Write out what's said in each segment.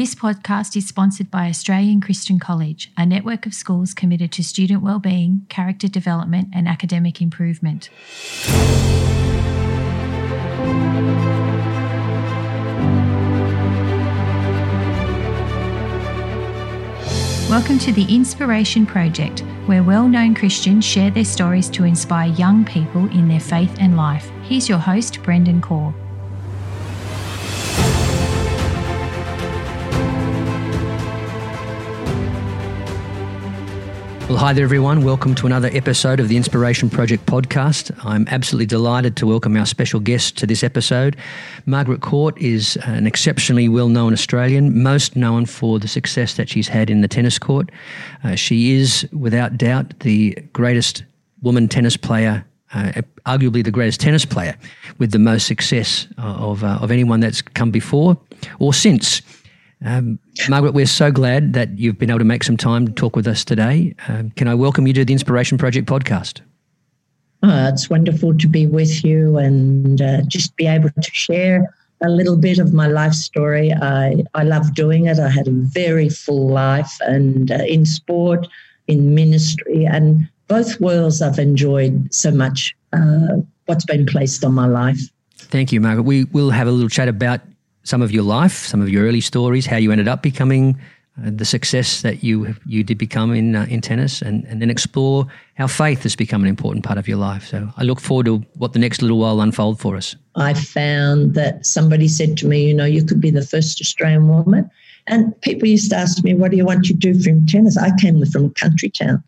This podcast is sponsored by Australian Christian College, a network of schools committed to student well-being, character development, and academic improvement. Welcome to the Inspiration Project, where well known Christians share their stories to inspire young people in their faith and life. Here's your host, Brendan Core. Well, hi there, everyone. Welcome to another episode of the Inspiration Project podcast. I'm absolutely delighted to welcome our special guest to this episode. Margaret Court is an exceptionally well known Australian, most known for the success that she's had in the tennis court. Uh, she is, without doubt, the greatest woman tennis player uh, arguably the greatest tennis player with the most success of, uh, of anyone that's come before or since. Um, Margaret, we're so glad that you've been able to make some time to talk with us today. Um, can I welcome you to the Inspiration Project podcast? Oh, it's wonderful to be with you and uh, just be able to share a little bit of my life story. I, I love doing it. I had a very full life and uh, in sport, in ministry, and both worlds I've enjoyed so much uh, what's been placed on my life. Thank you, Margaret. We will have a little chat about some of your life, some of your early stories, how you ended up becoming uh, the success that you you did become in uh, in tennis, and and then explore how faith has become an important part of your life. So I look forward to what the next little while unfold for us. I found that somebody said to me, you know, you could be the first Australian woman, and people used to ask me, what do you want to do from tennis? I came from a country town.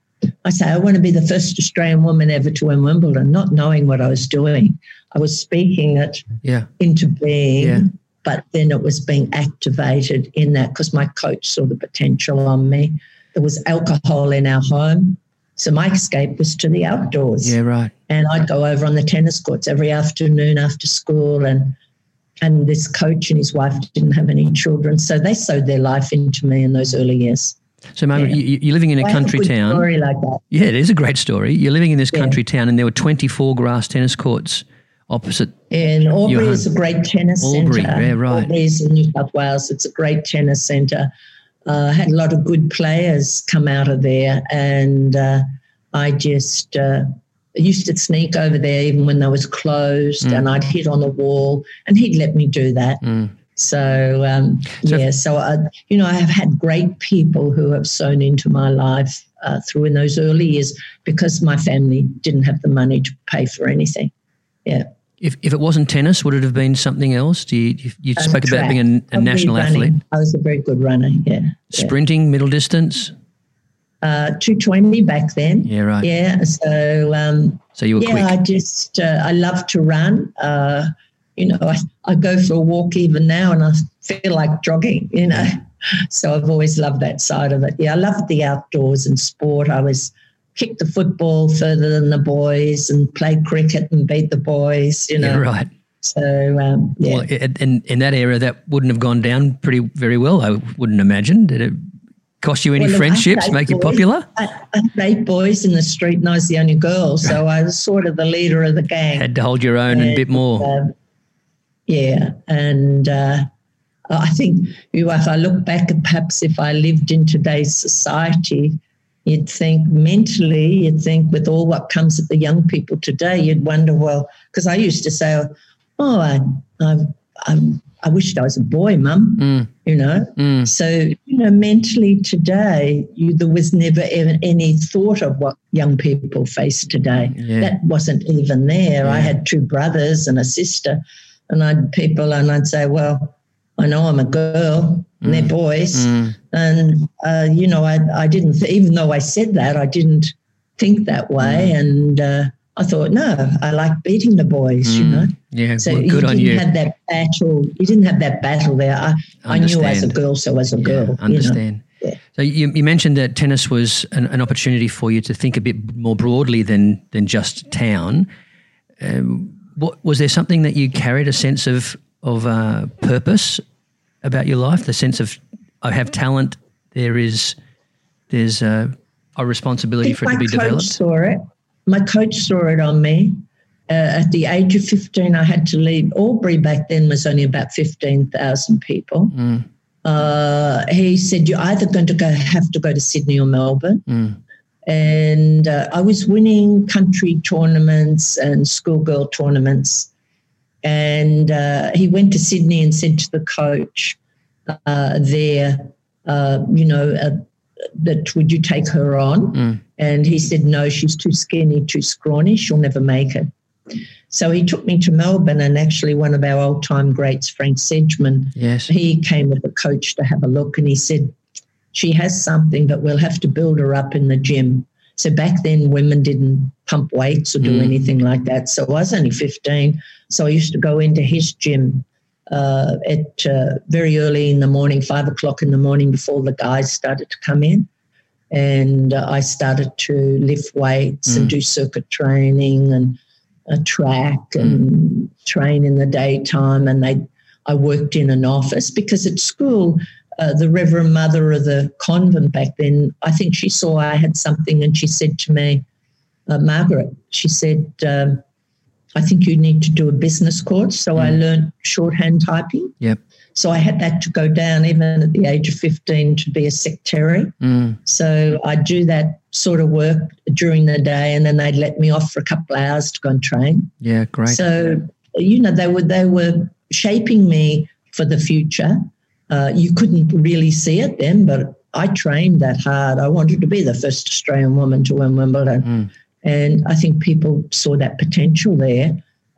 I say I want to be the first Australian woman ever to win Wimbledon, not knowing what I was doing. I was speaking it yeah. into being. Yeah but then it was being activated in that because my coach saw the potential on me. There was alcohol in our home. So my escape was to the outdoors. Yeah, right. And I'd go over on the tennis courts every afternoon after school and and this coach and his wife didn't have any children. So they sowed their life into me in those early years. So, Margaret, yeah. you, are living in a country a town. Story like that. Yeah, it is a great story. You're living in this country town, and there were 24 grass tennis courts opposite. And Albury is a great tennis Albury, centre. Yeah, right. Albury is in New South Wales. It's a great tennis centre. Uh, had a lot of good players come out of there, and uh, I just uh, used to sneak over there even when they was closed, mm. and I'd hit on the wall, and he'd let me do that. Mm. So, um, so, yeah, so I, you know, I have had great people who have sown into my life uh, through in those early years because my family didn't have the money to pay for anything. Yeah. If, if it wasn't tennis, would it have been something else? Do you you, you spoke about being a, a national athlete? I was a very good runner. Yeah. Sprinting, yeah. middle distance. Uh, two twenty back then. Yeah, right. Yeah. So. Um, so you were yeah, quick. I just uh, I love to run. Uh, you know, I, I go for a walk even now, and I feel like jogging. You know, so I've always loved that side of it. Yeah, I loved the outdoors and sport. I was kicked the football further than the boys and played cricket and beat the boys, you know. Yeah, right. So, um, yeah. Well, in, in that era, that wouldn't have gone down pretty very well, I wouldn't imagine. Did it cost you any well, friendships, make boys, you popular? I, I boys in the street and I was the only girl. So I was sort of the leader of the gang. Had to hold your own and, a bit more. Um, yeah. And uh, I think if I look back perhaps if I lived in today's society – You'd think mentally, you'd think with all what comes at the young people today, you'd wonder, well, because I used to say, oh, I, I, I, I wished I was a boy, mum, mm. you know. Mm. So, you know, mentally today, you, there was never even any thought of what young people face today. Yeah. That wasn't even there. Yeah. I had two brothers and a sister, and I'd people, and I'd say, well, I know I'm a girl and they're mm. boys. Mm. And, uh, you know, I, I didn't, th- even though I said that, I didn't think that way. Mm. And uh, I thought, no, I like beating the boys, mm. you know. Yeah, so well, good you on you. have that battle. You didn't have that battle there. I, I knew as a girl, so as a yeah, girl. Understand. You know? yeah. So you, you, mentioned that tennis was an, an, opportunity for you to think a bit more broadly than than just town. Um, what was there something that you carried a sense of of uh, purpose about your life? The sense of I have talent. There is there's a, a responsibility for it to be developed. Saw it. My coach saw it on me. Uh, at the age of 15, I had to leave. Albury back then was only about 15,000 people. Mm. Uh, he said, You're either going to go, have to go to Sydney or Melbourne. Mm. And uh, I was winning country tournaments and schoolgirl tournaments. And uh, he went to Sydney and said to the coach uh, there, uh, you know, uh, that would you take her on? Mm. And he said, no, she's too skinny, too scrawny. She'll never make it. So he took me to Melbourne, and actually, one of our old time greats, Frank Sedgman, Yes. he came with a coach to have a look, and he said, She has something, but we'll have to build her up in the gym. So back then, women didn't pump weights or do Mm. anything like that. So I was only 15. So I used to go into his gym uh, at uh, very early in the morning, five o'clock in the morning, before the guys started to come in. And uh, I started to lift weights Mm. and do circuit training and a track and train in the daytime. And they, I worked in an office because at school, uh, the Reverend Mother of the convent back then, I think she saw I had something and she said to me, uh, Margaret, she said, um, I think you need to do a business course. So I learned shorthand typing. Yep. So I had that to go down even at the age of 15 to be a secretary. Mm. So I'd do that sort of work during the day and then they'd let me off for a couple of hours to go and train. Yeah, great. So, you know, they were they were shaping me for the future. Uh, you couldn't really see it then, but I trained that hard. I wanted to be the first Australian woman to win Wimbledon. Mm. And I think people saw that potential there.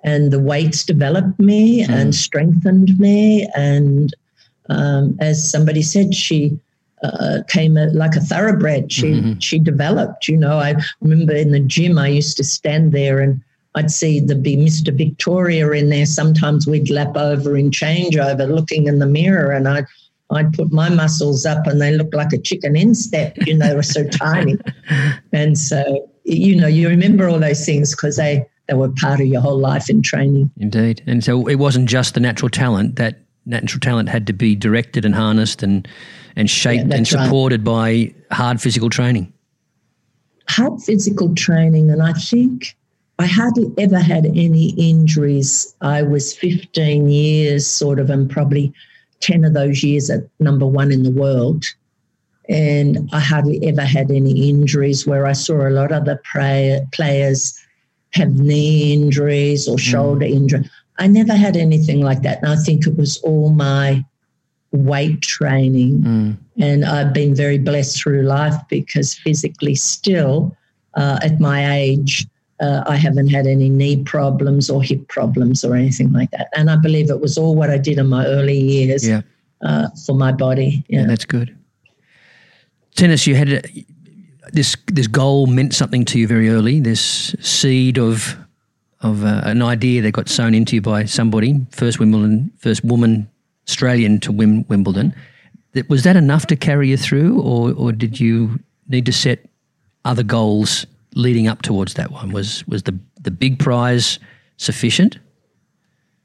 And the weights developed me Mm. and strengthened me. And um, as somebody said, she uh, came a, like a thoroughbred. She Mhm. she developed. You know, I remember in the gym, I used to stand there and I'd see the be Mr. Victoria in there. Sometimes we'd lap over in changeover, looking in the mirror, and I'd I'd put my muscles up, and they looked like a chicken instep. You know, they were so tiny, and so you know you remember all those things because they they were part of your whole life in training. Indeed. And so it wasn't just the natural talent. That natural talent had to be directed and harnessed and and shaped and that's right. supported by hard physical training. hard physical training, and I think I hardly ever had any injuries. I was 15 years, sort of, and probably 10 of those years at number one in the world. And I hardly ever had any injuries where I saw a lot of the play, players have knee injuries or shoulder injury. I never had anything like that. And I think it was all my weight training. Mm. And I've been very blessed through life because physically, still uh, at my age, uh, I haven't had any knee problems or hip problems or anything like that. And I believe it was all what I did in my early years Yeah. uh, for my body. Yeah, Yeah. that's good. Tennis, you had a, this this goal meant something to you very early. This seed of of uh, an idea that got sown into you by somebody. First Wimbledon, first woman Australian to win Wimbledon. Was that enough to carry you through, or or did you need to set other goals leading up towards that one? Was was the the big prize sufficient?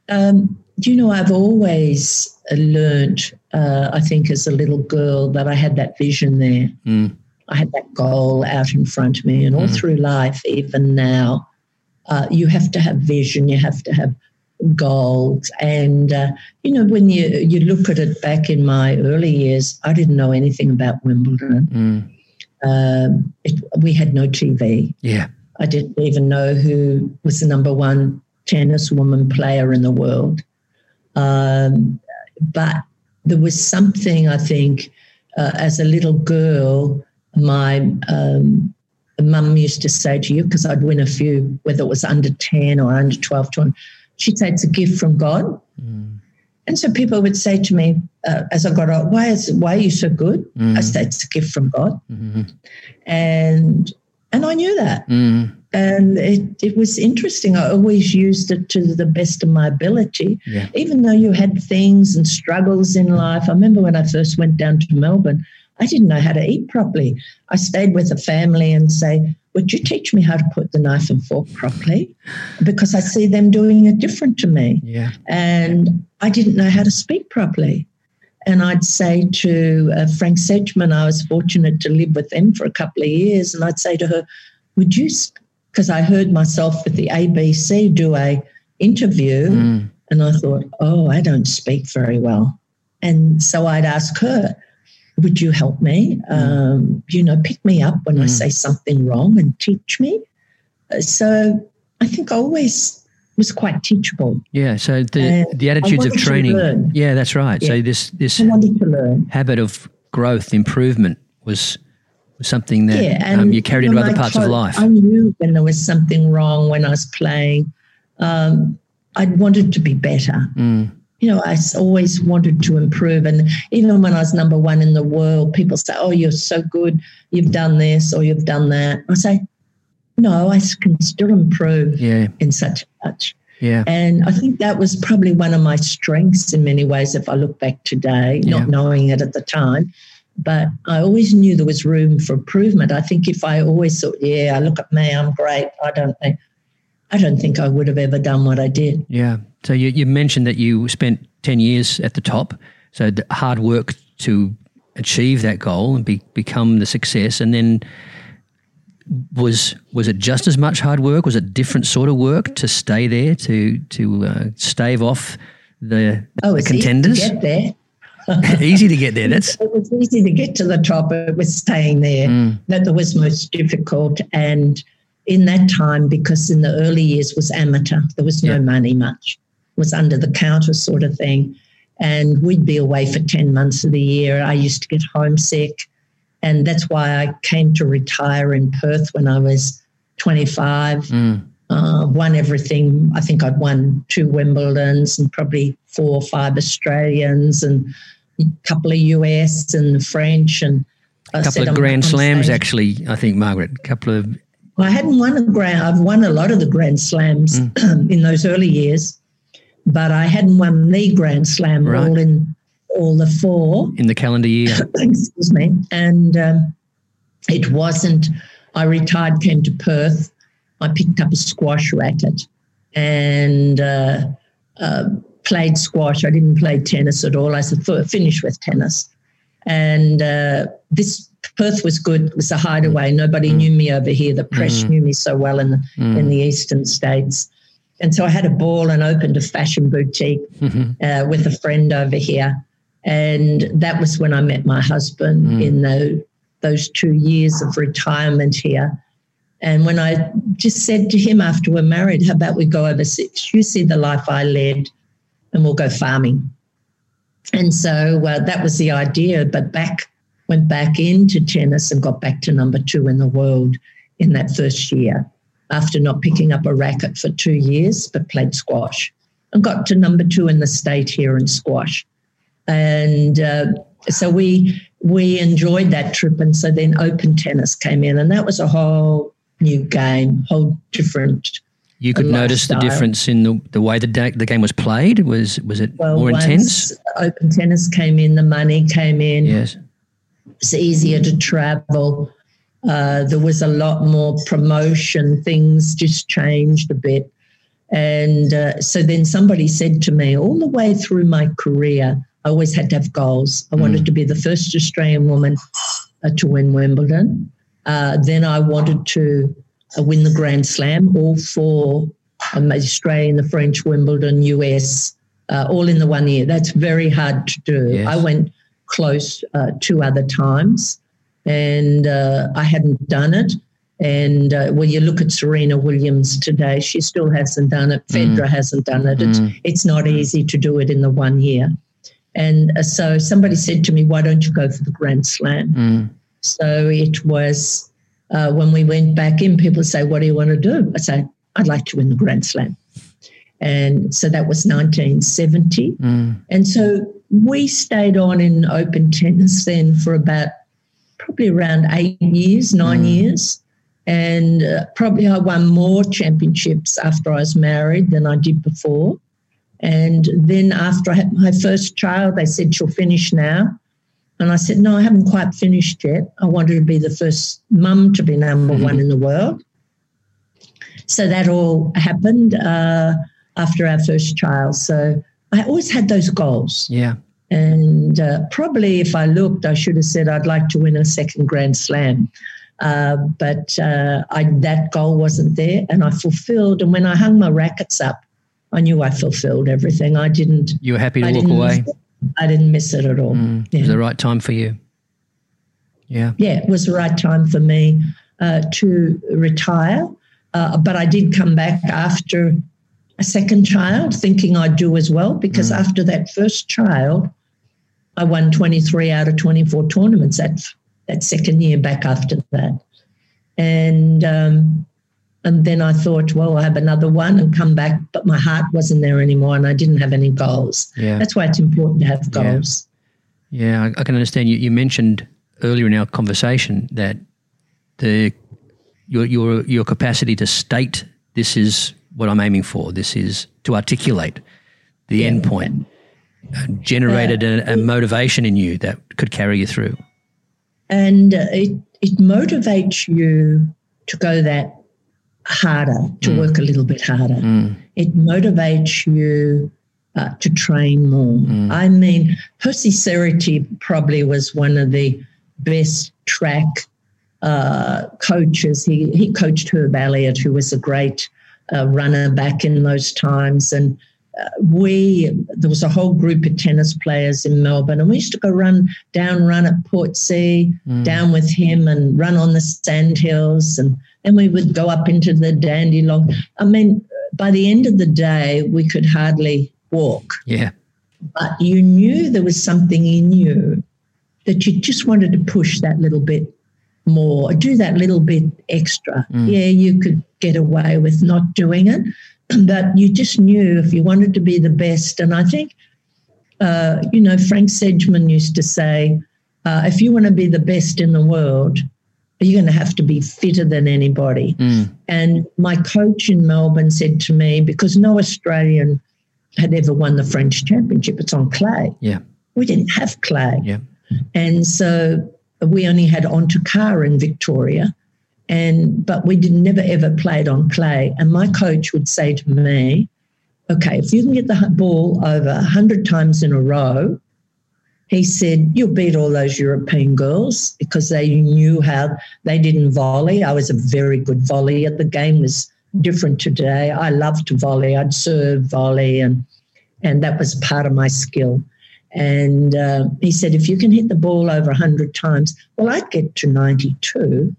Um, you know, I've always learned, uh, I think, as a little girl, that I had that vision there. Mm. I had that goal out in front of me, and all through life, even now, uh, you have to have vision. You have to have goals, and uh, you know when you you look at it back in my early years, I didn't know anything about Wimbledon. Mm. Um, it, we had no TV. Yeah. I didn't even know who was the number one tennis woman player in the world. Um, but there was something, I think, uh, as a little girl, my um, mum used to say to you, because I'd win a few, whether it was under 10 or under 12, 20, she'd say it's a gift from God. And so people would say to me, uh, as I got up, why, is, why are you so good? I Mm. said, it's a gift from God. Mhm. And, and I knew that Mm. and it, it was interesting. I always used it to the best of my ability, Yeah. even though you had things and struggles in life. I remember when I first went down to Melbourne, I didn't know how to eat properly. I stayed with a family and say, Would you teach me how to put the knife and fork properly? Because I see them doing it different to me. Yeah. And I didn't know how to speak properly. And I'd say to uh, Frank Sedgman, I was fortunate to live with them for a couple of years, and I'd say to her, "Would you?" Because I heard myself with the ABC do a interview, Mm. and I thought, "Oh, I don't speak very well," and so I'd ask her, would you help me? Mm. Um, you know, pick me up when mm. I say something wrong and teach me. Uh, so I think I always was quite teachable. Yeah. So the uh, the attitudes of training. Yeah, that's right. Yeah. So this this I wanted to learn. habit of growth, improvement was was something that yeah, um, you carried into other parts of life. I knew when there was something wrong when I was playing. Um, I wanted to be better. Mm you know, I always wanted to improve. And even when I was number one in the world, people say, Oh, you're so good. You've done this or you've done that. I say, No, I can still improve yeah. in such a much. Yeah. And I think that was probably one of my strengths in many ways if I look back today, yeah. not knowing it at the time. But I always knew there was room for improvement. I think if I always thought, yeah, I look at me, I'm great. I don't think I don't think I would have ever done what I did. Yeah. So you, you mentioned that you spent 10 years at the top. So hard work to achieve that goal and be, become the success. And then was was it just as much hard work? Was it different sort of work to stay there to to uh, stave off the, oh, the contenders? Easy to get there. easy to get there. That's it was easy to get to the top. It was staying there mm. that was most difficult and in that time, because in the early years was amateur, there was no yeah. money much, was under the counter sort of thing. And we'd be away for 10 months of the year. I used to get homesick. And that's why I came to retire in Perth when I was 25. Mm. Uh, won everything. I think I'd won two Wimbledons and probably four or five Australians and a couple of US and the French and a couple of Grand Slams, actually. I think Margaret, a couple of well, I hadn't won a grand. I've won a lot of the Grand Slams mm. in those early years, but I hadn't won the Grand Slam right. all in all the four in the calendar year. Excuse me, and um, it wasn't. I retired, came to Perth. I picked up a squash racket and uh, uh, played squash. I didn't play tennis at all. I said, finish with tennis. And uh, this Perth was good. It was a hideaway. Nobody mm. knew me over here. The press mm. knew me so well in mm. in the eastern states. And so I had a ball and opened a fashion boutique mm-hmm. uh, with a friend over here. And that was when I met my husband mm. in the, those two years of retirement here. And when I just said to him after we're married, how about we go overseas? You see the life I led and we'll go farming. And so uh, that was the idea. But back went back into tennis and got back to number two in the world in that first year after not picking up a racket for two years, but played squash and got to number two in the state here in squash. And uh, so we we enjoyed that trip. And so then open tennis came in, and that was a whole new game, whole different. You could notice the difference in the, the way the, da- the game was played. Was was it well, more intense? Open tennis came in, the money came in. Yes it's easier to travel. Uh, there was a lot more promotion. Things just changed a bit. And uh, so then somebody said to me, all the way through my career, I always had to have goals. I mm. wanted to be the first Australian woman uh, to win Wimbledon. Uh, then I wanted to uh, win the Grand Slam, all four um, Australian, the French, Wimbledon, US, uh, all in the one year. That's very hard to do. Yes. I went close uh, two other times, and uh, I hadn't done it. And uh, when you look at Serena Williams today, she still hasn't done it. Mm. Hasn't done it. It's, mm. it's not easy to do it in the one year. And uh, so somebody said to me, Why don't you go for the Grand Slam? Mm. So it was uh, when we went back in, people say, What do you want to do? I say, I'd like to win the Grand Slam. And so that was 1970. Mm. And so we stayed on in open tennis then for about probably around eight years, nine mm. years. And uh, probably I won more championships after I was married than I did before. And then after I had my first child, they said, She'll finish now. And I said, No, I haven't quite finished yet. I wanted to be the first mum to be number mm-hmm. one in the world. So that all happened uh, after our first child. So I always had those goals. Yeah. And uh, probably if I looked, I should have said I'd like to win a second Grand Slam. Uh, but uh, I, that goal wasn't there, and I fulfilled. And when I hung my rackets up, I knew I fulfilled everything. I didn't. You were happy to I walk away. I didn't miss it at all. Mm, yeah. It was the right time for you. Yeah. Yeah, it was the right time for me uh, to retire. Uh, but I did come back after a second child, thinking I'd do as well, because mm. after that first child, I won 23 out of 24 tournaments that, that second year back after that. And um, and then I thought, well, I'll have another one and come back, but my heart wasn't there anymore and I didn't have any goals. Yeah. That's why it's important to have goals. Yeah, yeah I, I can understand. You, you mentioned earlier in our conversation that the your your your capacity to state this is what I'm aiming for. This is to articulate the yeah. end point. Generated uh, a, a, motivation in you that could carry you through. And uh, it it motivates you to go that harder, to mm. work a little bit harder. Mm. It motivates you uh, to train more. Mm. I mean, Percy Cerutty probably was one of the best track uh, coaches. He, he coached Herb Elliott, who was a great uh, runner back in those times. And we, there was a whole group of tennis players in Melbourne, and we used to go run down, run at Portsea, mm. down with him, and run on the sandhills and and we would go up into the Dandenong. I mean, by the end of the day, we could hardly walk. Yeah. But you knew there was something in you that you just wanted to push that little bit more, do that little bit extra. Mm. Yeah, you could get away with not doing it, but you just knew if you wanted to be the best. And I think, uh, you know, Frank Sedgman used to say, uh, if you want to be the best in the world, you're going to have to be fitter than anybody. Mm. And my coach in Melbourne said to me, because no Australian had ever won the French championship, it's on clay. Yeah. We didn't have clay. Yeah. And so we only had En Tout Cas in Victoria. And but we did never ever played on clay. And my coach would say to me, okay, if you can get the ball over 100 times in a row, he said, You'll beat all those European girls because they knew how they didn't volley. I was a very good volleyer. The game was different today. I loved to volley. I'd serve, volley, and and that was part of my skill. And uh, he said, if you can hit the ball over 100 times, well, I'd get to 92.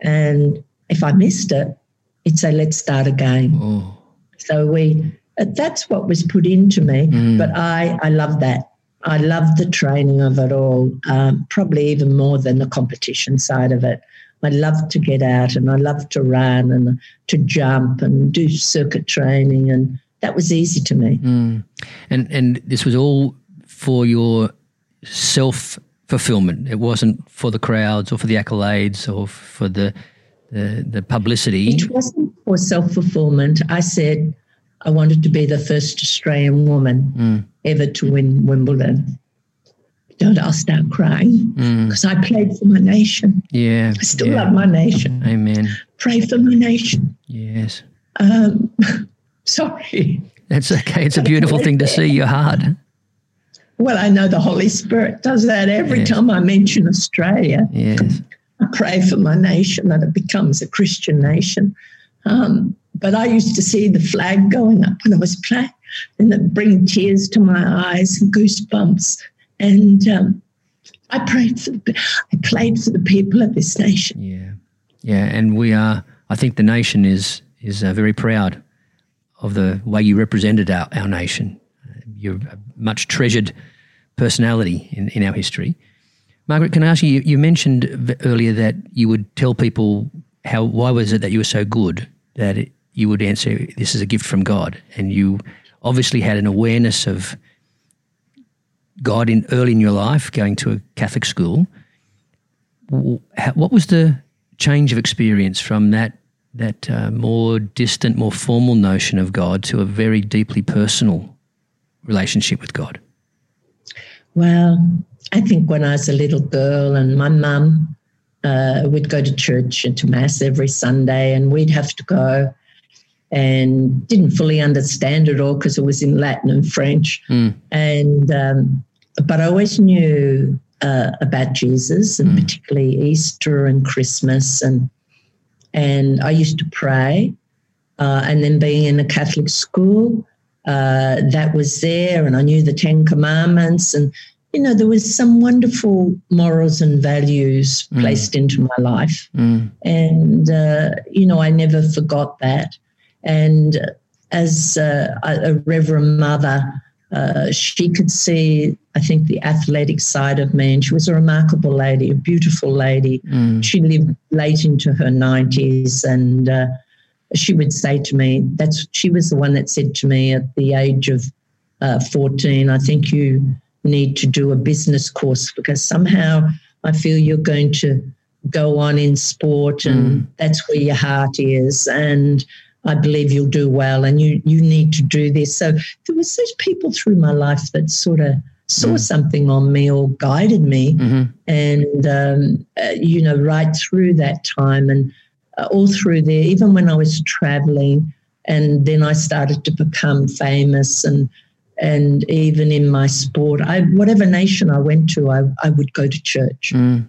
And if I missed it, he'd say, let's start again. Oh. So we, that's what was put into me. Mm. But I, I love that. I love the training of it all, um, probably even more than the competition side of it. I love to get out and I love to run and to jump and do circuit training, and that was easy to me. Mm. And and this was all for your self fulfillment. It wasn't for the crowds or for the accolades or for the the, the publicity. It wasn't for self fulfillment. I said I wanted to be the first Australian woman mm. ever to win Wimbledon. Don't I'll start crying because mm. I played for my nation. Yeah. I still yeah. love my nation. Amen. Pray for my nation. Yes. Um, sorry. That's okay. It's a beautiful thing to see your heart. Well, I know the Holy Spirit does that every time I mention Australia. Yes. I pray for my nation that it becomes a Christian nation. Um, but I used to see the flag going up when I was playing, and it bring tears to my eyes and goosebumps. And um, I prayed for the, I played for the people of this nation. Yeah, yeah, and we are. I think the nation is is uh, very proud of the way you represented our, our nation. You're a much treasured personality in, in our history. Margaret, can I ask you, you? Mentioned earlier that you would tell people how why was it that you were so good that it, you would answer, This is a gift from God. And you obviously had an awareness of God in early in your life, going to a Catholic school. What was the change of experience from that that uh, more distant, more formal notion of God to a very deeply personal relationship with God? Well, I think when I was a little girl and my mum uh, would go to church and to mass every Sunday, and we'd have to go and didn't fully understand it all because it was in Latin and French. Mm. And um, but I always knew uh, about Jesus and mm. particularly Easter and Christmas and and I used to pray. Uh, and then being in a Catholic school, uh, that was there, and I knew the Ten Commandments, and you know, there was some wonderful morals and values mm. placed into my life. Mm. And, uh, you know, I never forgot that. And as uh, a, a Reverend Mother, uh, she could see, I think, the athletic side of me. And she was a remarkable lady, a beautiful lady. Mm. She lived late into her 90s. And uh, she would say to me, that's she was the one that said to me at the age of uh, 14, I think you need to do a business course because somehow I feel you're going to go on in sport and mm. that's where your heart is. And I believe you'll do well and you you need to do this. So there was those people through my life that sort of saw mm. something on me or guided me, mm-hmm. and um, uh, you know right through that time and uh, all through there, even when I was traveling, and then I started to become famous and and even in my sport, I whatever nation I went to, I I would go to church. Mm.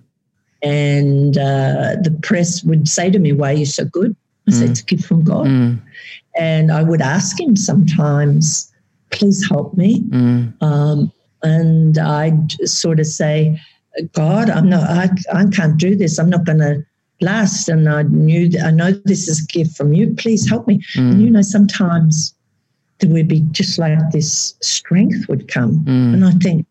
And uh, the press would say to me, Why are you so good? I said, It's a gift from God. Mm. And I would ask him sometimes, Please help me. Mm. Um, and I'd sort of say, God, I'm not, I, I can't do this. I'm not going to last. And I knew, I know this is a gift from you. Please help me. Mm. And you know, sometimes there would be just like this strength would come. Mm. And I think,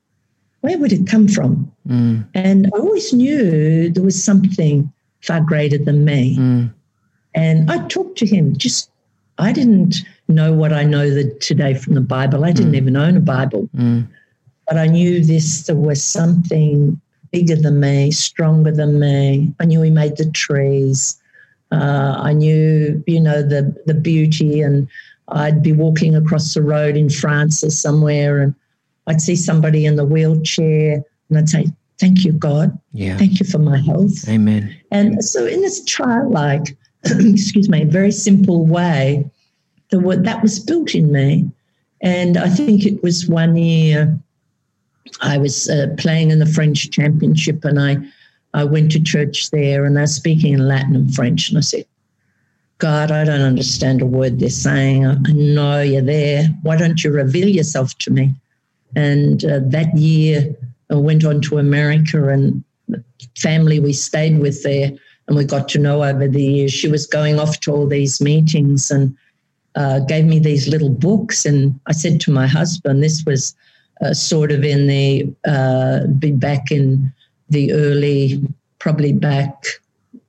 where would it come from? Mm. And I always knew there was something far greater than me. Mm. And I talked to him. Just I didn't know what I know the, today from the Bible. I didn't mm. even own a Bible, mm. but I knew this. There was something bigger than me, stronger than me. I knew he made the trees. Uh, I knew, you know, the the beauty, and I'd be walking across the road in France or somewhere, and I'd see somebody in the wheelchair, and I'd say, "Thank you, God. Yeah. Thank you for my health." Amen. And so, in this childlike excuse me, very simple way, the word that was built in me. And I think it was one year I was uh, playing in the French Championship and I, I went to church there and they're speaking in Latin and French. And I said, God, I don't understand a word they're saying. I know you're there. Why don't you reveal yourself to me? And uh, that year, I went on to America and the family we stayed with there and we got to know over the years. She was going off to all these meetings and uh, gave me these little books. And I said to my husband, this was uh, sort of in the, uh, be back in the early, probably back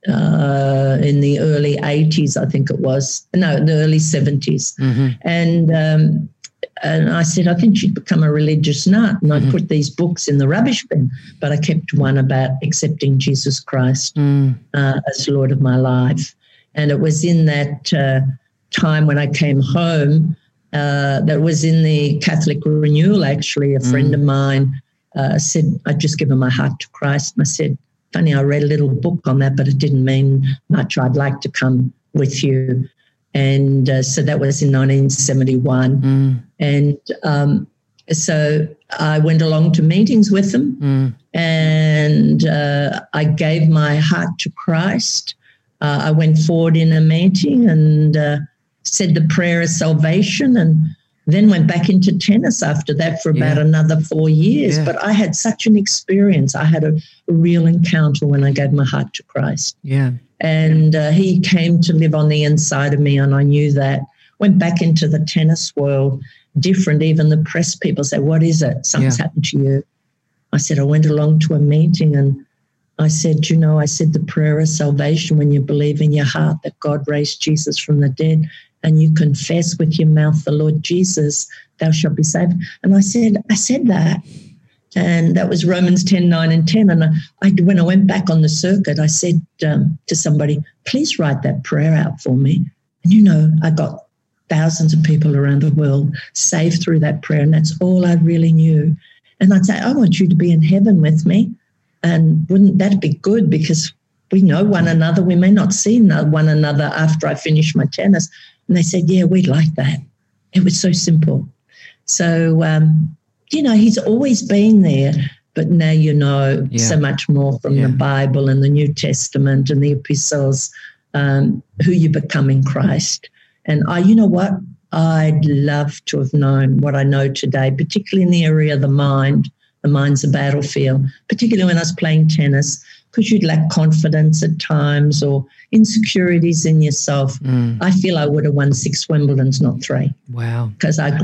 uh, in the early 80s, I think it was. No, the early 70s. Mm-hmm. And um, and I said, I think she'd become a religious nut. And mm-hmm. I put these books in the rubbish bin, but I kept one about accepting Jesus Christ mm. uh, as Lord of my life. And it was in that uh, time when I came home, uh, that was in the Catholic renewal, actually. A friend mm. of mine uh, said, I'd just given my heart to Christ. And I said, Funny, I read a little book on that, but it didn't mean much. I'd like to come with you. And uh, so that was in 1971. Mm. And um, so I went along to meetings with them mm. and uh, I gave my heart to Christ. Uh, I went forward in a meeting and uh, said the prayer of salvation and then went back into tennis after that for about yeah. another four years. Yeah. But I had such an experience. I had a, a, real encounter when I gave my heart to Christ. Yeah. And uh, he came to live on the inside of me, and I knew that. Went back into the tennis world, different. Even the press people say, What is it? Something's yeah. happened to you. I said, I went along to a meeting and I said, You know, I said the prayer of salvation when you believe in your heart that God raised Jesus from the dead and you confess with your mouth the Lord Jesus, thou shalt be saved. And I said, I said that. And that was Romans 10, 9, and 10. And I, I when I went back on the circuit, I said um, to somebody, please write that prayer out for me. And you know, I got thousands of people around the world saved through that prayer. And that's all I really knew. And I'd say, I want you to be in heaven with me. And wouldn't that be good? Because we know one another. We may not see one another after I finish my tennis. And they said, Yeah, we'd like that. It was so simple. So, um, you know, he's always been there, but now you know yeah. so much more from yeah. the Bible and the New Testament and the epistles, um, who you become in Christ. And I, you know what? I'd love to have known what I know today, particularly in the area of the mind the mind's a battlefield, particularly when I was playing tennis, because you'd lack confidence at times or insecurities in yourself. Mm. I feel I would have won six Wimbledons, not three. Wow. Because I,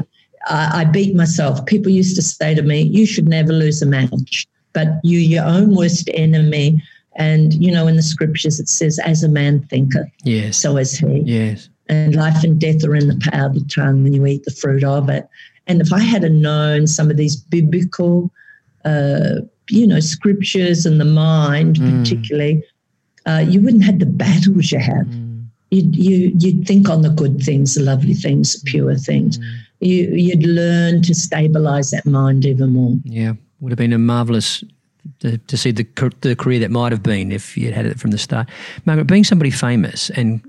I, I beat myself. People used to say to me, you should never lose a match, but you your own worst enemy. And, you know, in the scriptures it says, as a man thinketh, yes. so is he. Yes. And life and death are in the power of the tongue and you eat the fruit of it. And if I had known some of these biblical uh, you know, scriptures and the mind, mm. particularly, uh, you wouldn't have the battles you have. Mm. You'd, you, you'd think on the good things, the lovely things, the pure things. Mm. You, you'd learn to stabilize that mind even more. Yeah, would have been a marvelous to, to see the, the career that might have been if you'd had it from the start. Margaret, being somebody famous and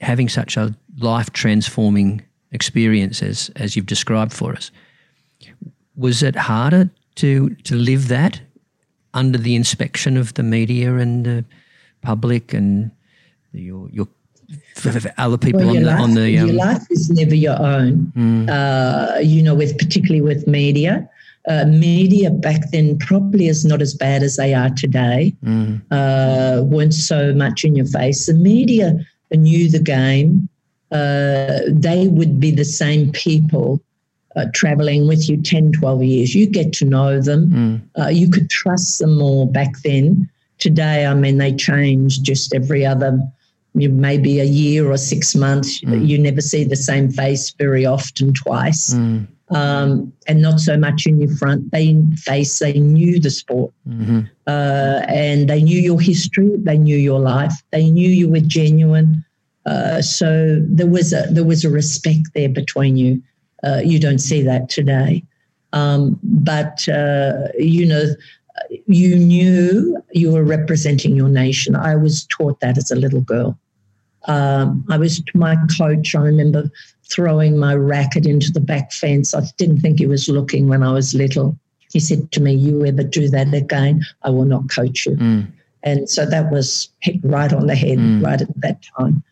having such a life transforming experience as, as you've described for us, was it harder to to live that under the inspection of the media and the public and your your other people well, on the life, on the um, your life is never your own. Mm. Uh, you know, with particularly with media. Uh, media back then probably is not as bad as they are today. Mm. Uh, weren't so much in your face. The media knew the game. Uh, they would be the same people uh, traveling with you 10, 12 years. You get to know them. Mm. Uh, you could trust them more back then. Today, I mean, they change just every other, maybe a year or six months. Mm. You never see the same face very often, twice. Mm. Um, and not so much in your front they face. They knew the sport, mm-hmm. uh, and they knew your history. They knew your life. They knew you were genuine. Uh, so there was a there was a respect there between you. Uh, you don't see that today. Um, but, uh, you know, you knew you were representing your nation. I was taught that as a little girl. Um, I was my coach. I remember throwing my racket into the back fence. I didn't think he was looking when I was little. He said to me, "You ever do that again, I will not coach you." Mm. And so that was hit right on the head mm. right at that time.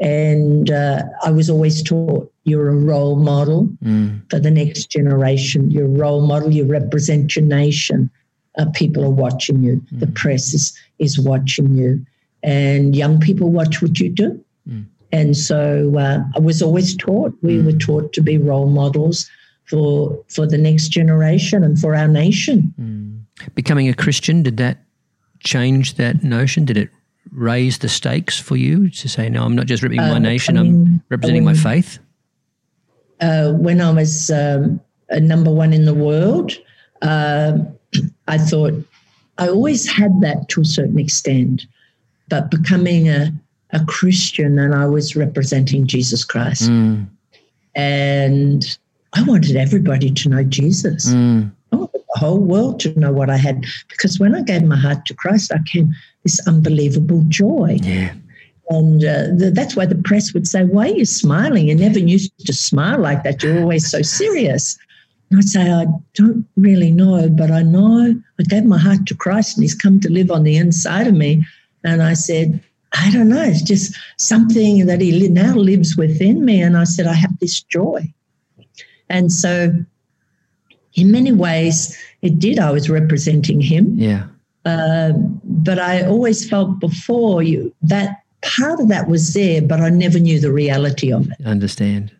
And uh, I was always taught you're a role model mm. for the next generation. You're a role model. You represent your nation. Uh, people are watching you. Mm. The press is, is watching you. And young people watch what you do. Mm. And so uh, I was always taught, we mm. were taught to be role models for, for the next generation and for our nation. Mm. Becoming a Christian, did that change that notion? Did it raise the stakes for you to say, no, I'm not just representing my uh, nation, I'm representing my faith? Uh, when I was um, number one in the world, uh, I thought I always had that to a certain extent, but becoming a, a Christian and I was representing Jesus Christ. Mm. And I wanted everybody to know Jesus. Mm. I wanted the whole world to know what I had. Because when I gave my heart to Christ, I came this unbelievable joy. Yeah. And uh, the, that's why the press would say, Why are you smiling? You never used to smile like that. You're always so serious. And I'd say, I don't really know, but I know I gave my heart to Christ and He's come to live on the inside of me. And I said, I don't know. It's just something that He now lives within me. And I said, I have this joy. And so, in many ways, it did. I was representing Him. Yeah. Uh, but I always felt before you that part of that was there, but I never knew the reality of it. I understand.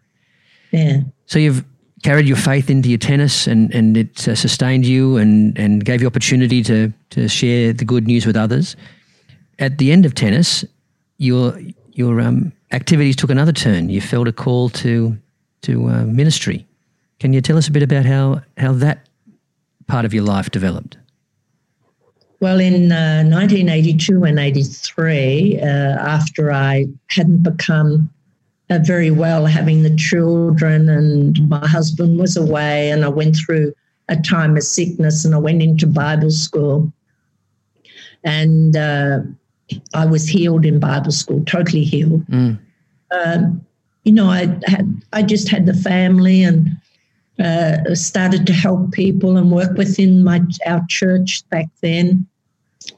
Yeah. So you've carried your faith into your tennis and, and it uh, sustained you and, and gave you opportunity to, to share the good news with others. At the end of tennis, your, your um, activities took another turn. You felt a call to, to uh, ministry. Can you tell us a bit about how, how that part of your life developed? Well, in uh, 1982 and 83, uh, after I hadn't become uh, very well having the children and my husband was away, and I went through a time of sickness and I went into Bible school. And uh, I was healed in Bible school, totally healed. Mm. Um, you know, I had I just had the family and uh, started to help people and work within my our church back then.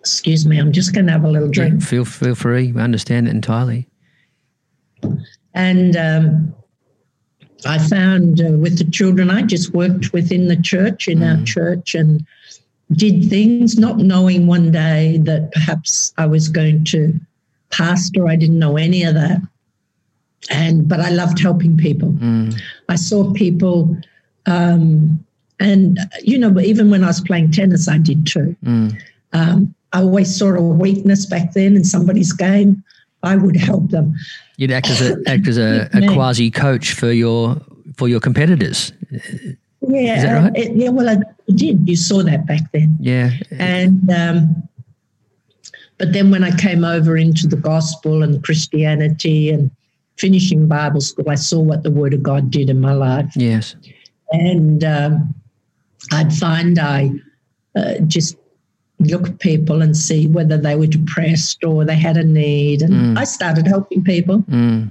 Excuse me, I'm just going to have a little drink. Yeah, feel feel free. I understand it entirely. And um, I found uh, with the children, I just worked within the church in mm. our church, and did things not knowing one day that perhaps I was going to pastor. I didn't know any of that. And but I loved helping people. Mm. I saw people um, and you know, even when I was playing tennis, I did too. Mm. Um, I always saw a weakness back then in somebody's game. I would help them. You'd act as a act as a, a quasi coach for your for your competitors. Yeah, Is that right? it- yeah. Well, I did. You saw that back then, Yeah. and um, but then when I came over into the gospel and Christianity and finishing Bible school, I saw what the Word of God did in my life, Yes. And um, I'd find I uh, just look at people and see whether they were depressed or they had a need, and Mm. I started helping people. Mm.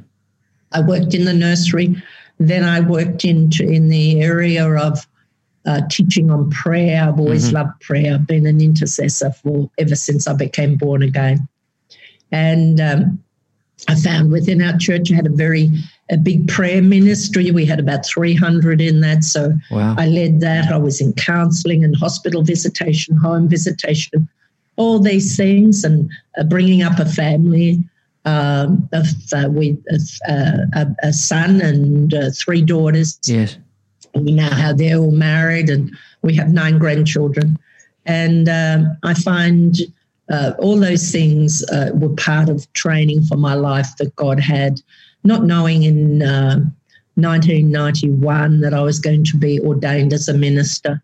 I worked in the nursery. Then I worked into in the area of uh, teaching on prayer. I've always Mhm. loved prayer. I've been an intercessor for ever since I became born again. And um, I found within our church I had a very a big prayer ministry. We had about 300 in that. So Wow. I led that. I was in counseling and hospital visitation, home visitation, all these things, and uh, bringing up a family um, of uh, with uh, a, a son and uh, three daughters. yes. We now have they're all married, and we have nine grandchildren. And um, I find uh, all those things uh, were part of training for my life that God had, not knowing in uh, 1991 that I was going to be ordained as a minister.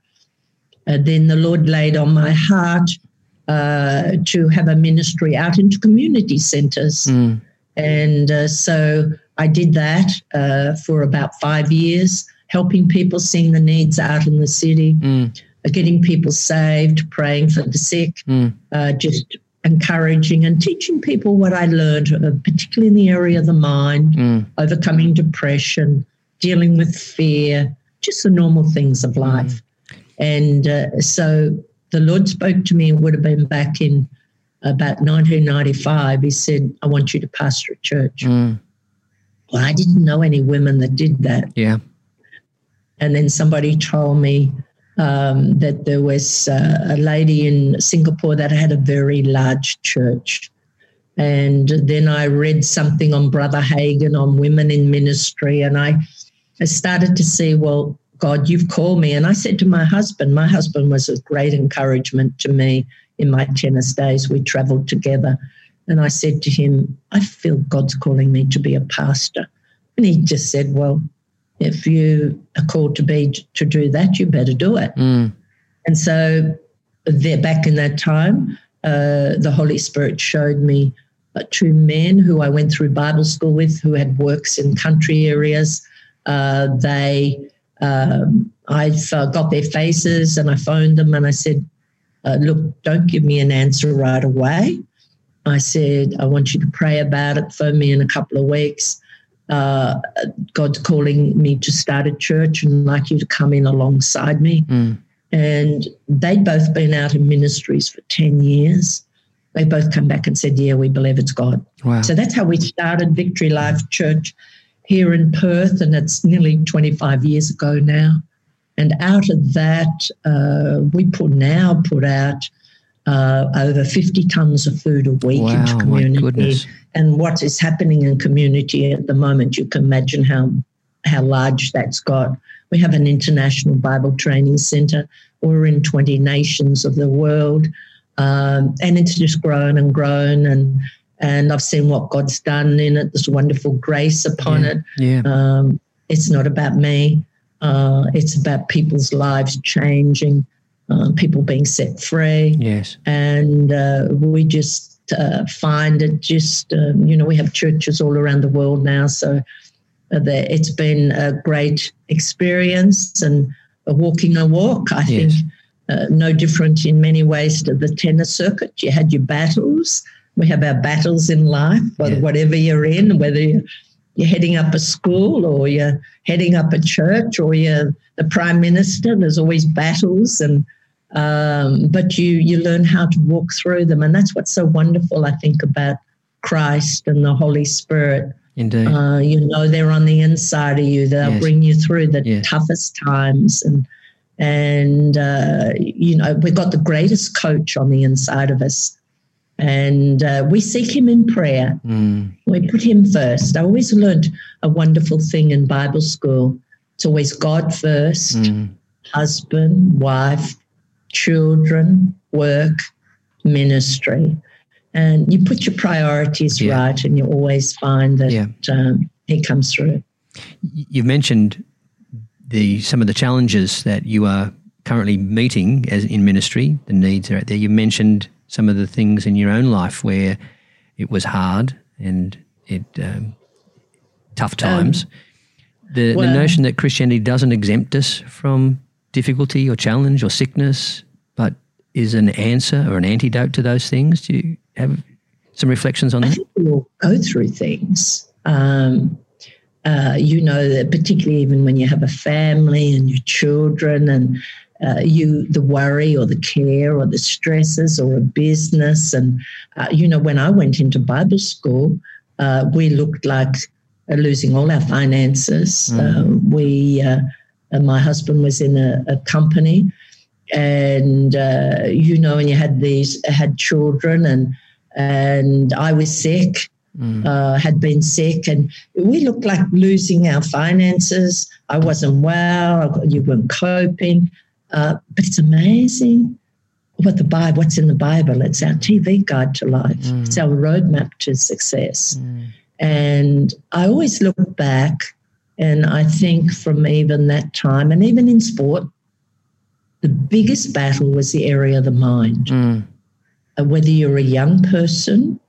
Uh, then the Lord laid on my heart uh, to have a ministry out into community centres. Mm. And uh, so I did that uh, for about five years, helping people, seeing the needs out in the city, Mm. getting people saved, praying for the sick, Mm. uh, just encouraging and teaching people what I learned, uh, particularly in the area of the mind, Mm. overcoming depression, dealing with fear, just the normal things of life. And uh, so the Lord spoke to me, it would have been back in about 1995. He said, I want you to pastor a church. Mm. Well, I didn't know any women that did that. Yeah. And then somebody told me um, that there was uh, a lady in Singapore that had a very large church. And then I read something on Brother Hagin on women in ministry, and I, I started to see, well, God, you've called me. And I said to my husband, my husband was a great encouragement to me in my tennis days. We traveled together. And I said to him, I feel God's calling me to be a pastor. And he just said, Well, if you are called to be to do that, you better do it. Mm. And so, there, back in that time, uh, the Holy Spirit showed me uh, two men who I went through Bible school with, who had works in country areas. Uh, they, um, I got their faces and I phoned them and I said, uh, "Look, don't give me an answer right away." I said, "I want you to pray about it. Phone me in a couple of weeks." Uh, God's calling me to start a church and like you to come in alongside me. Mm. And they'd both been out in ministries for 10 years. They both come back and said, Yeah, we believe it's God. Wow. So that's how we started Victory Life Church here in Perth, and it's nearly 25 years ago now. And out of that, uh, we put now put out uh, over 50 tons of food a week wow. into community and what is happening in community at the moment, you can imagine how how large that's got. We have an international Bible training center. We're in 20 nations of the world, um, and it's just grown and grown. And and I've seen what God's done in it. This wonderful grace upon Yeah. it. Yeah. Um, it's not about me. Uh, it's about people's lives changing, uh, people being set free Yes. and uh, we just uh, find it just um, you know we have churches all around the world now so uh, the, it's been a great experience and a walking a walk i Yes. think uh, no different in many ways to the tennis circuit you had your battles we have our battles in life Yeah. whatever you're in whether you're, you're heading up a school or you're heading up a church or you're the prime minister there's always battles and um, but you you learn how to walk through them, and that's what's so wonderful. I think about Christ and the Holy Spirit. Indeed. Uh, you know, they're on the inside of you. They'll Yes. bring you through the Yes. toughest times, and And, uh, you know, we've got the greatest coach on the inside of us. And uh, we seek him in prayer. Mm. We put him first. I always learned a wonderful thing in Bible school. It's always God first, Mm. husband, wife, children, work, ministry. And you put your priorities Yeah. right, and you always find that Yeah. um, he comes through. You've mentioned the some of the challenges that you are currently meeting as in ministry. The needs are out there. You mentioned some of the things in your own life where it was hard and it um, tough times. the, the well- notion that Christianity doesn't exempt us from difficulty or challenge or sickness, but is an answer or an antidote to those things. Do you have some reflections on I that? think we all go through things. Um, uh, you know that particularly even when you have a family and your children and uh, you the worry or the care or the stresses or a business and uh, you know when I went into Bible school, uh, we looked like uh, losing all our finances. Uh, we uh, and my husband was in a, a company, and uh, you know, and you had these had children and and I was sick, uh, had been sick, and we looked like losing our finances. I wasn't well. You weren't coping, uh, but it's amazing what the Bible, what's in the Bible. It's our TV guide to life. It's our roadmap to success. And I always look back, and I think from even that time, and even in sport, the biggest battle was the area of the mind Mm. uh, whether you're a young person,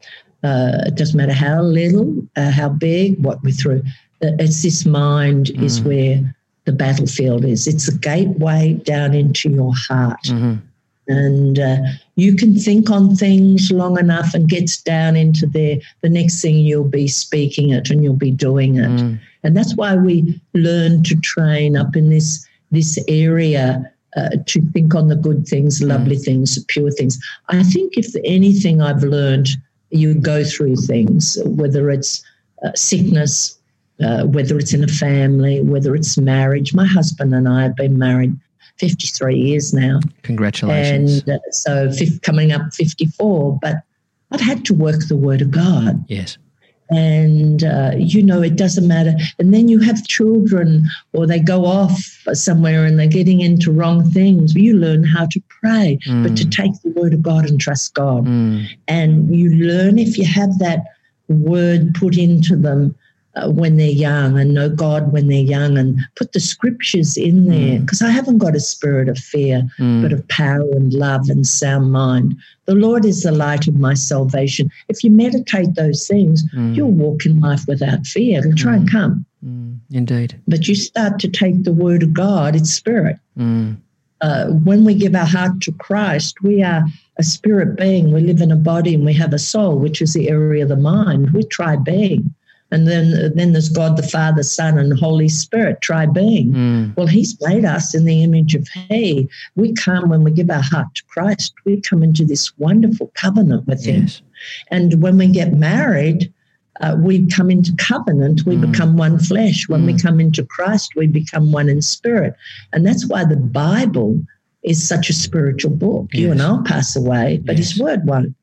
uh, it doesn't matter how little, uh, how big, what we're through. It's this mind is where the battlefield is. It's a gateway down into your heart. Mhm. And uh, you can think on things long enough and gets down into there. The next thing you'll be speaking it and you'll be doing it. Mm. And that's why we learn to train up in this this area uh, to think on the good things, lovely things, the pure things. I think if anything I've learned, you go through things, whether it's uh, sickness, uh, whether it's in a family, whether it's marriage. My husband and I have been married 53 years now Congratulations. and uh, so coming up 54 but i've had to work the word of god yes. and uh, you know it doesn't matter and then you have children or they go off somewhere and they're getting into wrong things you learn how to pray but to take the word of god and trust god Mm. and you learn if you have that word put into them uh, when they're young and know God when they're young and put the scriptures in there because I haven't got a spirit of fear Mm. but of power and love and sound mind. The Lord is the light of my salvation. If you meditate those things, Mm. you'll walk in life without fear. It'll try and come. Mm. Indeed. But you start to take the word of God, it's spirit Mm. uh, when we give our heart to Christ, we are a spirit being. We live in a body and we have a soul, which is the area of the mind. We triune being. And then, then there's God the Father, Son, and Holy Spirit, triune being. Mm. Well, He's made us in the image of He. We come when we give our heart to Christ, we come into this wonderful covenant with Him. And when we get married, uh, we come into covenant, we Mm. become one flesh. When we come into Christ, we become one in spirit. And that's why the Bible is such a spiritual book. You and I'll pass away, but Yes. His word won't.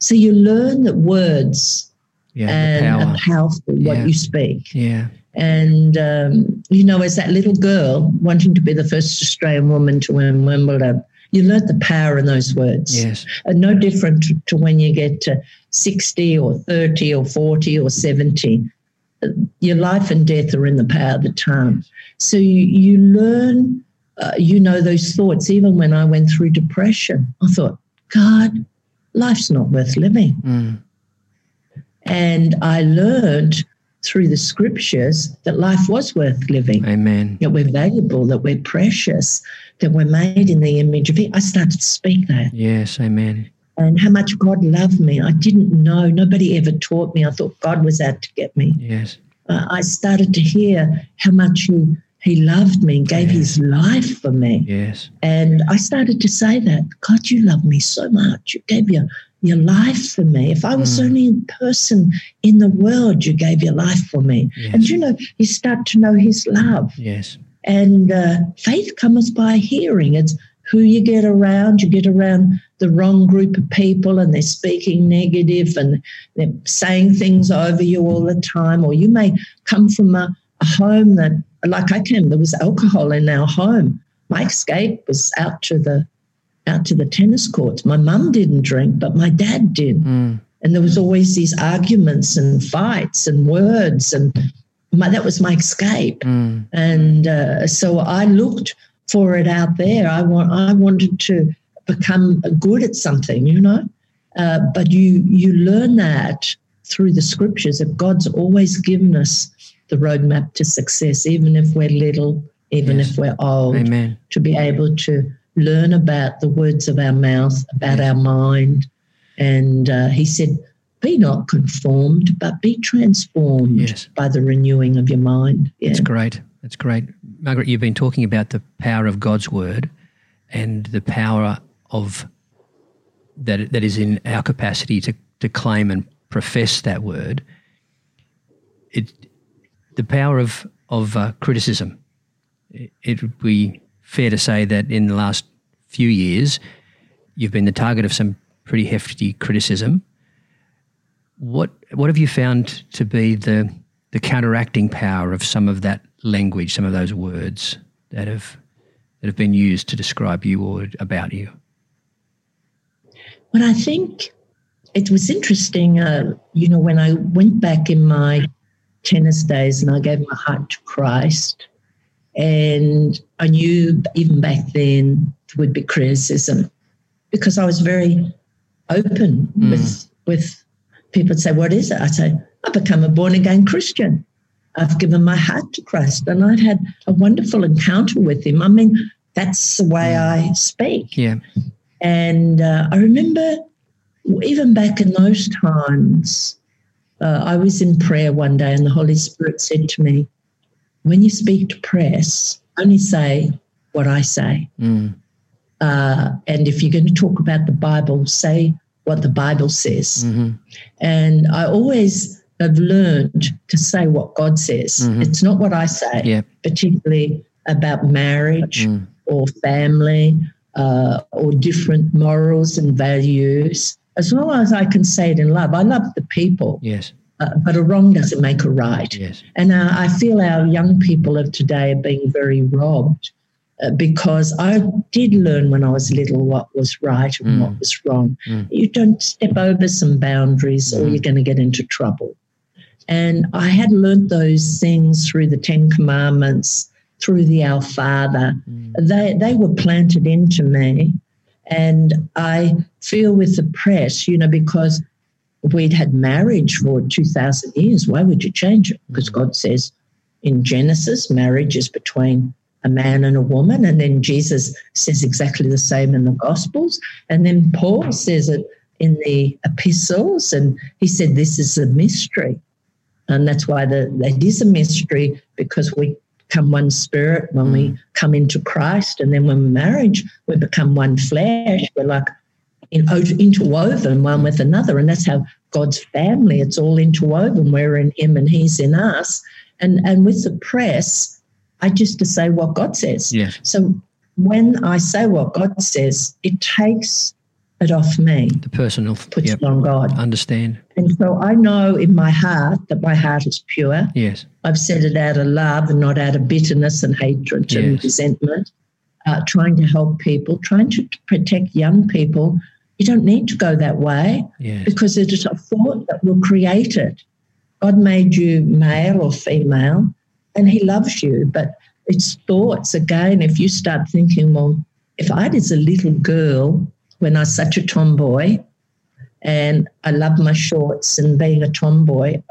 So you learn that words Yeah. the and power. are powerful, what Yeah. you speak. Yeah. And, um, you know, as that little girl wanting to be the first Australian woman to win Wimbledon, you learnt the power in those words. Yes. And no different to, when you get to 60 or 30 or 40 or 70. Uh, Your life and death are in the power of the tongue. So you, you learn, uh, you know, those thoughts. Even when I went through depression, I thought, God, life's not worth living. Mm. And I learned through the scriptures that life was worth living, Amen. that we're valuable, that we're precious, that we're made in the image of Him. I started to speak that Yes. Amen. and how much God loved me. I didn't know. Nobody ever taught me. I thought God was out to get me. Yes. Uh, I started to hear how much He He loved me, and gave His life for me, Yes. and I started to say that God, you love me so much. You gave your your life for me. If I was Mm. only a person in the world, you gave your life for me. Yes. And you know, you start to know His love. Yes. And uh, faith comes by hearing. It's who you get around. You get around the wrong group of people and they're speaking negative and they're saying things over you all the time. Or you may come from a, a home that, like I came, there was alcohol in our home. My escape was out to the out to the tennis courts. My mum didn't drink, but my dad did. Mm. And there was always these arguments and fights and words and my, that was my escape. Mm. And uh, so I looked for it out there. I want I wanted to become good at something, you know. Uh, but you you learn that through the scriptures that God's always given us the roadmap to success, even if we're little, even yes. if we're old, Amen. to be able to learn about the words of our mouth, about our mind. And uh, he said, be not conformed, but be transformed yes. by the renewing of your mind. Yeah. That's great. That's great. Margaret, you've been talking about the power of God's word and the power of that that is in our capacity to, to claim and profess that word. It the power of of uh, criticism. It, it would be fair to say that in the last few years, you've been the target of some pretty hefty criticism. What what have you found to be the the counteracting power of some of that language, some of those words that have that have been used to describe you or about you? Well, I think it was interesting. Uh, you know, when I went back in my tennis days and I gave my heart to Christ, and I knew even back then there would be criticism because I was very open mm. with with people. Say, "What is it?" I say, I've become a born again Christian." I've given my heart to Christ and I've had a wonderful encounter with him. I mean, that's the way I speak. Yeah. And uh, I remember even back in those times, uh, I was in prayer one day and the Holy Spirit said to me, When you speak to press, only say what I say. Mm. Uh, and if you're going to talk about the Bible, say what the Bible says. Mm-hmm. And I always have learned to say what God says. Mm-hmm. It's not what I say, yeah. particularly about marriage mm. or family uh, or different morals and values. As long as I can say it in love, I love the people. Yes. Uh, but a wrong doesn't make a right. Yes. And uh, I feel our young people of today are being very robbed uh, because I did learn when I was little what was right and mm. what was wrong. Mm. You don't step over some boundaries mm. or you're going to get into trouble. And I had learnt those things through the Ten Commandments, through the Our Father. Mm. They, they were planted into me. And I feel with the press, you know, because we'd had marriage for 2,000 years, why would you change it? Because mm. God says in Genesis, marriage is between a man and a woman. And then Jesus says exactly the same in the Gospels. And then Paul says it in the epistles. And he said, This is a mystery. And that's why the, it is a mystery because we become one spirit when we mm. come into Christ. And then when marriage, we become one flesh. We're like interwoven one with another. And that's how God's family, it's all interwoven. We're in Him and He's in us. And, and with the press, I just to say what God says. Yes. So when I say what God says, it takes it off me. The personal puts yep. it on God. Understand. And so I know in my heart that my heart is pure. Yes. I've said it out of love and not out of bitterness and hatred yes. and resentment. Uh, trying to help people, trying to protect young people. You don't need to go that way yes. because it is a thought that will create it. God made you male or female and He loves you, but it's thoughts again. If you start thinking, well, if I was a little girl when I was such a tomboy and I loved my shorts and being a tomboy,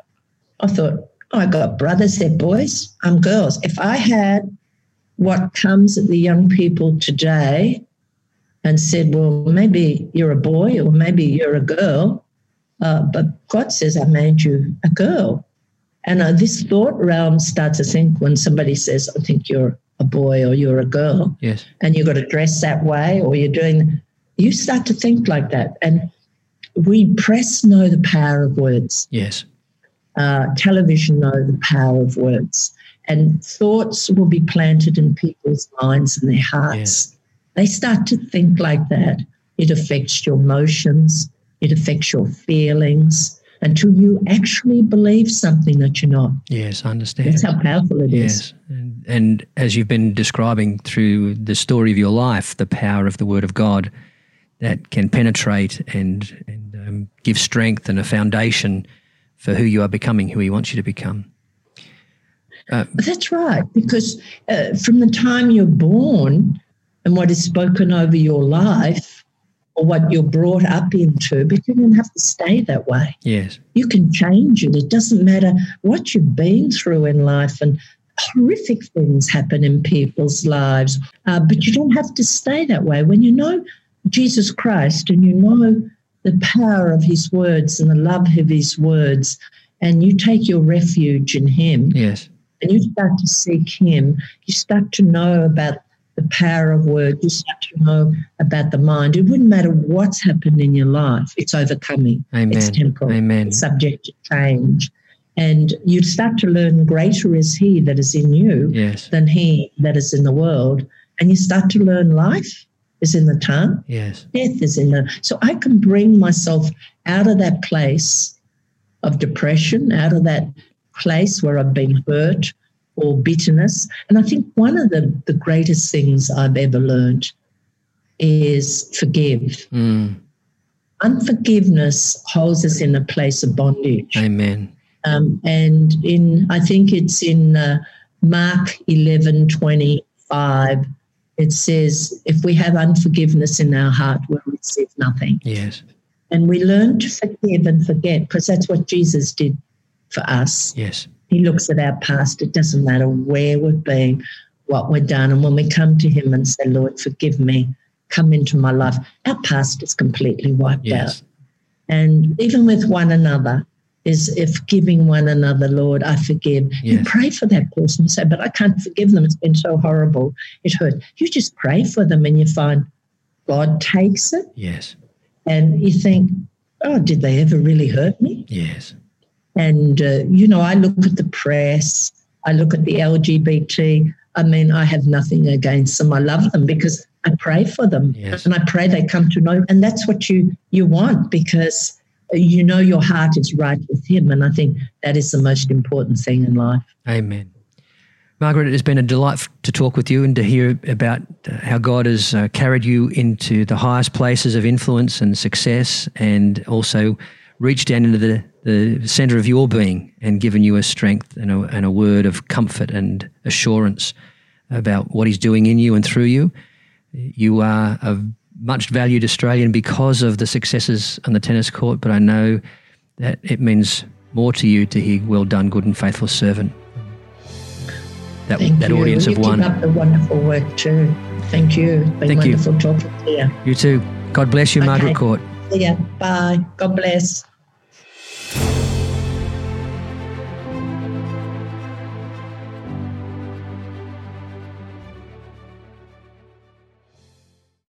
I thought, oh, I got brothers, they're boys, I'm girls. If I had what comes at the young people today and said, well, maybe you're a boy or maybe you're a girl, uh, but God says, I made you a girl. And uh, this thought realm starts to think when somebody says, I think you're a boy or you're a girl. Yes. And you've got to dress that way or you're doing you start to think like that. And we press know the power of words. Yes. uh, television know the power of words. And thoughts will be planted in people's minds and their hearts. Yes. They start to think like that. It affects your emotions, it affects your feelings until you actually believe something that you're not. Yes, I understand. That's how powerful it is. Yes. And, and as you've been describing through the story of your life, the power of the Word of God that can penetrate and, and um, give strength and a foundation for who you are becoming, who He wants you to become. Uh, That's right, because uh, from the time you're born and what is spoken over your life or what you're brought up into, but you don't have to stay that way. Yes. You can change it. It doesn't matter what you've been through in life and horrific things happen in people's lives, uh, but you don't have to stay that way. When you know Jesus Christ and you know the power of his words and the love of his words, and you take your refuge in him. Yes. And you start to seek him, you start to know about the power of words, you start to know about the mind. It wouldn't matter what's happened in your life, it's overcoming. Amen. It's temporal. Amen. It's subject to change. And you start to learn greater is he that is in you Yes. than he that is in the world. And you start to learn life is in the tongue, Yes. death is in the. So I can bring myself out of that place of depression, out of that place where I've been hurt or bitterness. And I think one of the, the greatest things I've ever learned is forgive. Mm. Unforgiveness holds us in a place of bondage. Amen. Um, and in, I think it's in uh, Mark 11 25, it says, if we have unforgiveness in our heart, we'll receive nothing. Yes. And we learn to forgive and forget because that's what Jesus did for us. Yes. He looks at our past. It doesn't matter where we've been, what we've done. And when we come to Him and say, Lord, forgive me, come into my life, our past is completely wiped Yes. out. And even with one another, is if giving one another, Lord, I forgive. You pray for that person. You say, but I can't forgive them. It's been so horrible. It hurt. You just pray for them and you find God takes it Yes. and you think, oh, did they ever really hurt me? Yes. And, uh, you know, I look at the press, I look at the LGBT. I mean, I have nothing against them. I love them because I pray for them Yes. and I pray they come to know. And that's what you, you want because you know your heart is right with Him. And I think that is the most important thing in life. Amen. Margaret, it has been a delight to talk with you and to hear about uh, how God has uh, carried you into the highest places of influence and success and also reached down into the, the center of your being and given you a strength and a, and a word of comfort and assurance about what He's doing in you and through you. You are a much valued Australian because of the successes on the tennis court, but I know that it means more to you to hear, well done, good and faithful servant. That, Thank that you. audience you of one. keep up the wonderful work too. Thank you. Thank you. wonderful talking to you. You too. God bless you, Margaret Court. Ya. Bye. God bless.